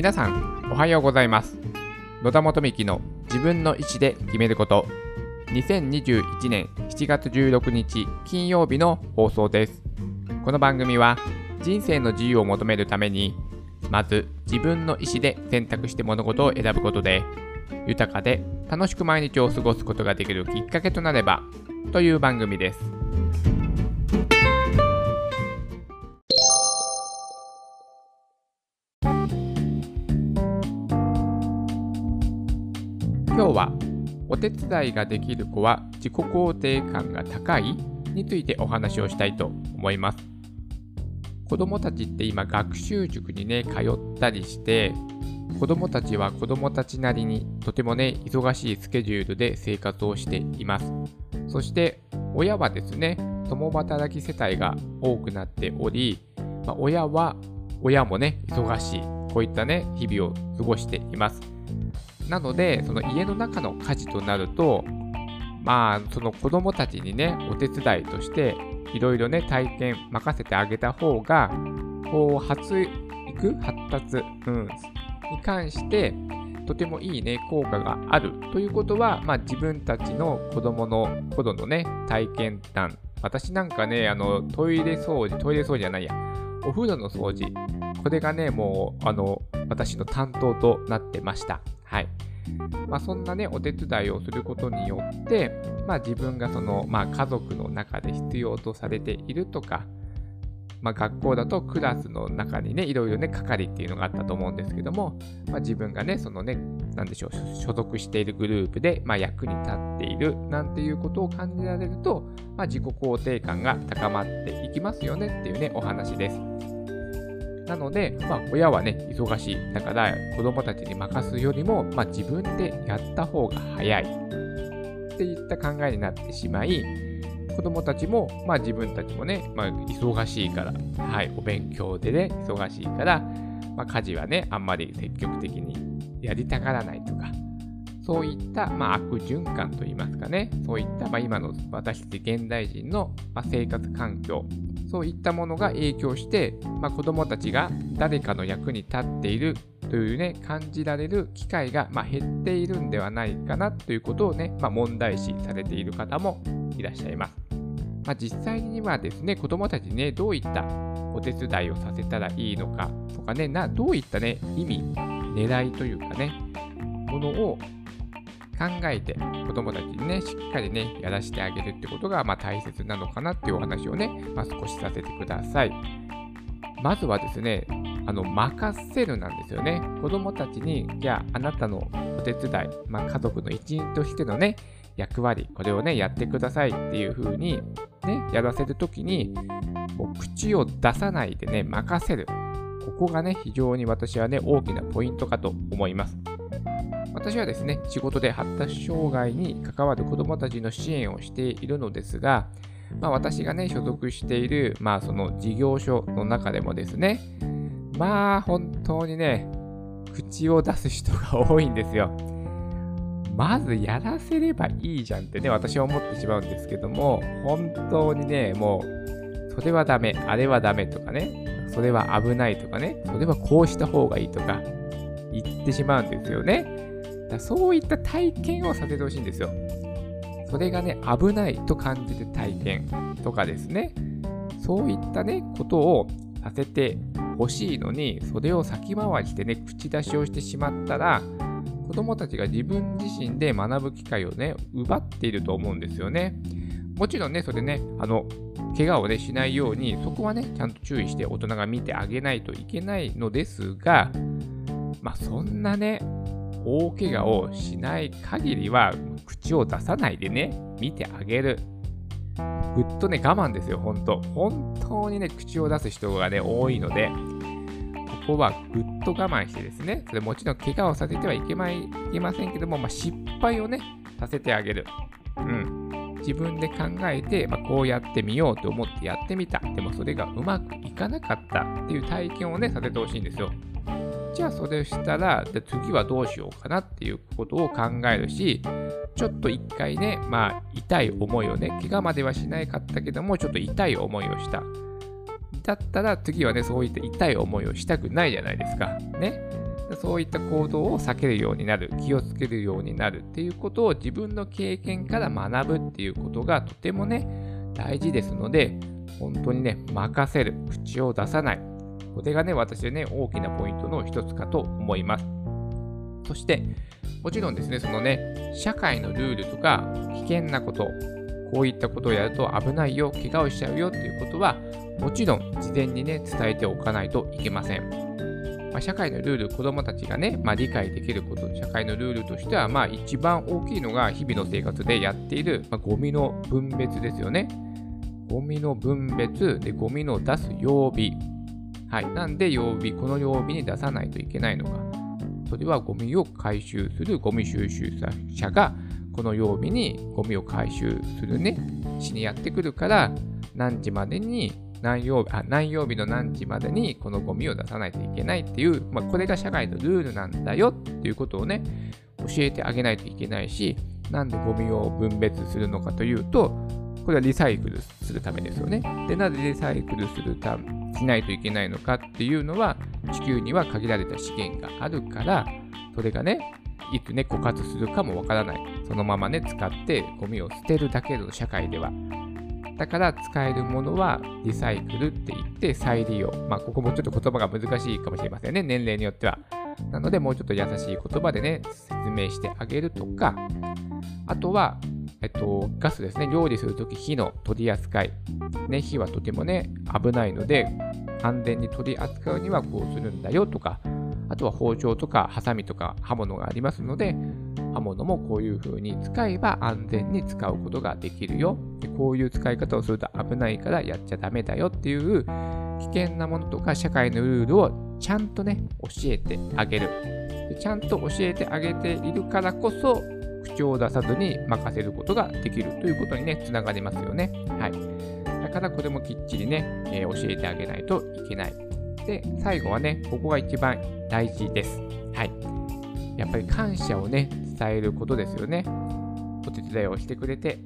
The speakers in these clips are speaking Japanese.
皆さんおはようございます。野田元幹の自分の意思で決めること。2021年7月16日金曜日の放送です。この番組は人生の自由を求めるためにまず自分の意思で選択して物事を選ぶことで豊かで楽しく毎日を過ごすことができるきっかけとなればという番組です。今日はお手伝いができる子は自己肯定感が高いについてお話をしたいと思います。子どもたちって今学習塾にね通ったりして子どもたちは子どもたちなりにとてもね忙しいスケジュールで生活をしています。そして親はですね共働き世帯が多くなっており、まあ、親は親もね忙しいこういったね日々を過ごしています。なのでその家の中の家事となるとまあその子どもたちにねお手伝いとしていろいろね体験任せてあげた方がこう発育発達、うん、に関してとてもいいね効果がある。ということは、まあ、自分たちの子供の頃のね体験談。私なんかねあのトイレ掃除トイレ掃除じゃないや。お風呂の掃除。これがねもうあの私の担当となってました。はいまあ、そんなね、お手伝いをすることによって、まあ、自分がその、まあ、家族の中で必要とされているとか、まあ、学校だとクラスの中にね、いろいろね、係っていうのがあったと思うんですけども、まあ、自分がね、そのね、なんでしょう、所属しているグループで、まあ、役に立っているなんていうことを感じられると、まあ、自己肯定感が高まっていきますよねっていうね、お話です。なので、まあ、親はね、忙しい。だから、子供たちに任すよりも、まあ、自分でやった方が早い。っていった考えになってしまい、子供たちも、まあ、自分たちもね、まあ、忙しいから、はい、お勉強でね、忙しいから、まあ、家事はね、あんまり積極的にやりたがらないとか、そういった、まあ、悪循環といいますかね、そういった、まあ、今の私たち現代人の、まあ、生活環境、そういったものが影響して、まあ、子どもたちが誰かの役に立っているというね、感じられる機会が、まあ、減っているんではないかなということをね、まあ、問題視されている方もいらっしゃいます。まあ、実際にはですね、子どもたちにね、どういったお手伝いをさせたらいいのかとかね、などういったね、意味、狙いというかね、ものを考えて子供たちにね、しっかりね、やらせてあげるってことが、まあ、大切なのかなっていうお話をね、まあ、少しさせてください。まずはですね、あの、任せるなんですよね。子供たちに、じゃあ、あなたのお手伝い、まあ、家族の一員としてのね、役割、これをね、やってくださいっていう風に、ね、やらせるときに、もう口を出さないでね、任せる。ここがね、非常に私はね、大きなポイントかと思います。私はですね、仕事で発達障害に関わる子どもたちの支援をしているのですが、まあ、私がね、所属している、まあ、その事業所の中でもですね、まあ、本当にね、口を出す人が多いんですよ。まずやらせればいいじゃんってね、私は思ってしまうんですけども、本当にね、もう、それはダメ、あれはダメとかね、それは危ないとかね、それはこうした方がいいとか言ってしまうんですよね。だそういった体験をさせてほしいんですよ。それがね、危ないと感じる体験とかですね、そういったね、ことをさせてほしいのに、それを先回りしてね、口出しをしてしまったら、子供たちが自分自身で学ぶ機会をね、奪っていると思うんですよね。もちろんね、それね、あの、怪我をね、しないように、そこはね、ちゃんと注意して大人が見てあげないといけないのですが、まあそんなね、大怪我をしない限りは口を出さないでね、見てあげる。ぐっとね、我慢ですよ、本当本当にね、口を出す人がね、多いので、ここはぐっと我慢してですね、それもちろん怪我をさせてはいけまいけませんけども、まあ、失敗をね、させてあげる。うん。自分で考えて、まあ、こうやってみようと思ってやってみた。でもそれがうまくいかなかったっていう体験をね、させてほしいんですよ。じゃあそれをしたら、で次はどうしようかなっていうことを考えるし、ちょっと一回ね、まあ痛い思いをね、怪我まではしないかったけども、ちょっと痛い思いをした。だったら次はね、そういった痛い思いをしたくないじゃないですか。ね。そういった行動を避けるようになる、気をつけるようになるっていうことを自分の経験から学ぶっていうことがとてもね、大事ですので、本当にね、任せる、口を出さない。これがね、私はね、大きなポイントの一つかと思います。そして、もちろんですね、そのね、社会のルールとか危険なこと、こういったことをやると危ないよ、怪我をしちゃうよっていうことは、もちろん事前にね、伝えておかないといけません。まあ、社会のルール、子どもたちがね、まあ、理解できること、社会のルールとしては、まあ、一番大きいのが日々の生活でやっている、まあ、ゴミの分別ですよね。ゴミの分別で、ゴミの出す曜日。はい。なんで曜日、この曜日に出さないといけないのか。それはゴミを回収するゴミ収集者が、この曜日にゴミを回収するね、しにやってくるから、何時までに何曜日あ何曜日の何時までにこのゴミを出さないといけないっていう、まあ、これが社会のルールなんだよっていうことをね、教えてあげないといけないし、なんでゴミを分別するのかというと、これはリサイクルするためですよね。で、なぜリサイクルするたしないといけないのかっていうのは、地球には限られた資源があるから、それがね、いつね、枯渇するかもわからない。そのままね、使ってゴミを捨てるだけの社会ではだから使えるものはリサイクルって言って再利用。まあ、ここもちょっと言葉が難しいかもしれませんね。年齢によっては。なので、もうちょっと優しい言葉でね、説明してあげるとか、あとは、えっと、ガスですね。料理するとき火の取り扱い。ね、火はとてもね、危ないので、安全に取り扱うにはこうするんだよとか、あとは包丁とかハサミとか刃物がありますので、刃物もこういう風に使えば安全に使うことができるよ。でこういう使い方をすると危ないからやっちゃダメだよっていう危険なものとか社会のルールをちゃんとね、教えてあげる。でちゃんと教えてあげているからこそ、口を出さずに任せることができるということにね、つながりますよね。はい。だからこれもきっちりね、えー、教えてあげないといけない。で、最後はね、ここが一番大事です。はい。やっぱり感謝をね、伝えることですよね。お手伝いをしてくれて、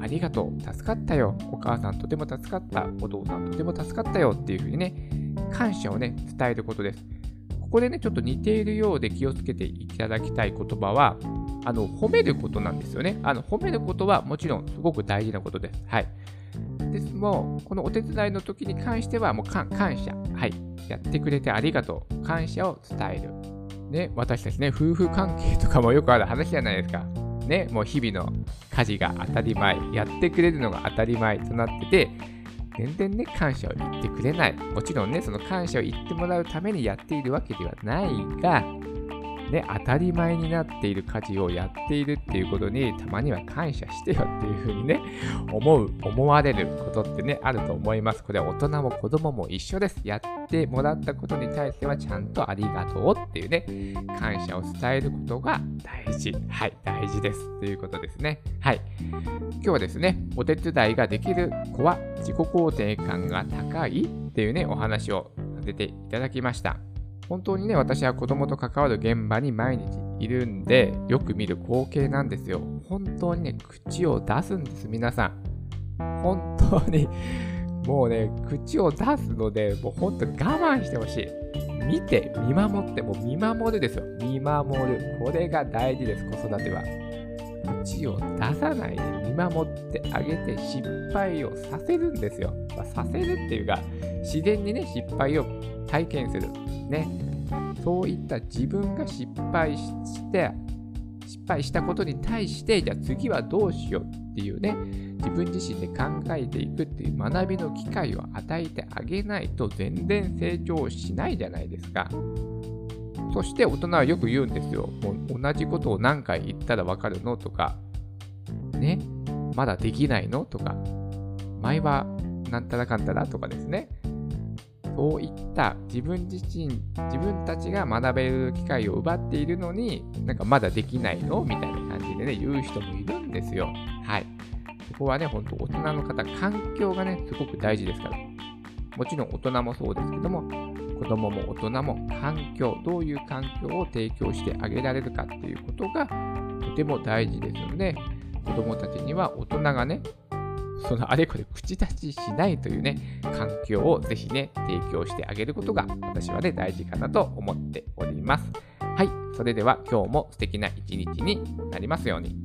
ありがとう、助かったよ、お母さんとても助かった、お父さんとても助かったよっていうふうにね、感謝をね、伝えることです。ここでね、ちょっと似ているようで気をつけていただきたい言葉は、あの、褒めることなんですよね。あの、褒めることはもちろんすごく大事なことです。はい。ですも、このお手伝いの時に関しては、もう感謝。はい。やってくれてありがとう。感謝を伝える。ね、私たちね、夫婦関係とかもよくある話じゃないですか。ね、もう日々の家事が当たり前、やってくれるのが当たり前となってて、全然ね、感謝を言ってくれない。もちろんね、その感謝を言ってもらうためにやっているわけではないが、ね、当たり前になっている家事をやっているっていうことにたまには感謝してよっていうふうにね、思う、思われることってね、あると思います。これは大人も子供も一緒です。やってもらったことに対してはちゃんとありがとうっていうね、感謝を伝えることが大事。はい、大事です。ということですね。はい。今日はですね、お手伝いができる子は自己肯定感が高いっていうね、お話をさせていただきました。本当にね、私は子供と関わる現場に毎日いるんで、よく見る光景なんですよ。本当にね、口を出すんです、皆さん。本当に、もうね、口を出すので、もう本当我慢してほしい。見て、見守って、もう見守るですよ。見守る。これが大事です、子育ては。口を出さないで見守ってあげて失敗をさせるんですよ。まあ、させるっていうか、自然にね、失敗を体験する。ね。そういった自分が失敗して、失敗したことに対して、じゃあ次はどうしようっていうね、自分自身で考えていくっていう学びの機会を与えてあげないと全然成長しないじゃないですか。そして大人はよく言うんですよ。もう同じことを何回言ったらわかるのとか、ね、まだできないのとか、前はなんたらかんたらとかですね。そういった自分自身、自分たちが学べる機会を奪っているのに、なんかまだできないの？みたいな感じでね、言う人もいるんですよ。はい。ここはね、ほんと大人の方、環境がね、すごく大事ですから。もちろん大人もそうですけども、子供も大人も環境、どういう環境を提供してあげられるかっていうことがとても大事ですので、子供たちには大人がね、そのあれこれ口出ししないというね、環境をぜひね、提供してあげることが私はね、大事かなと思っております。はい、それでは今日も素敵な一日になりますように。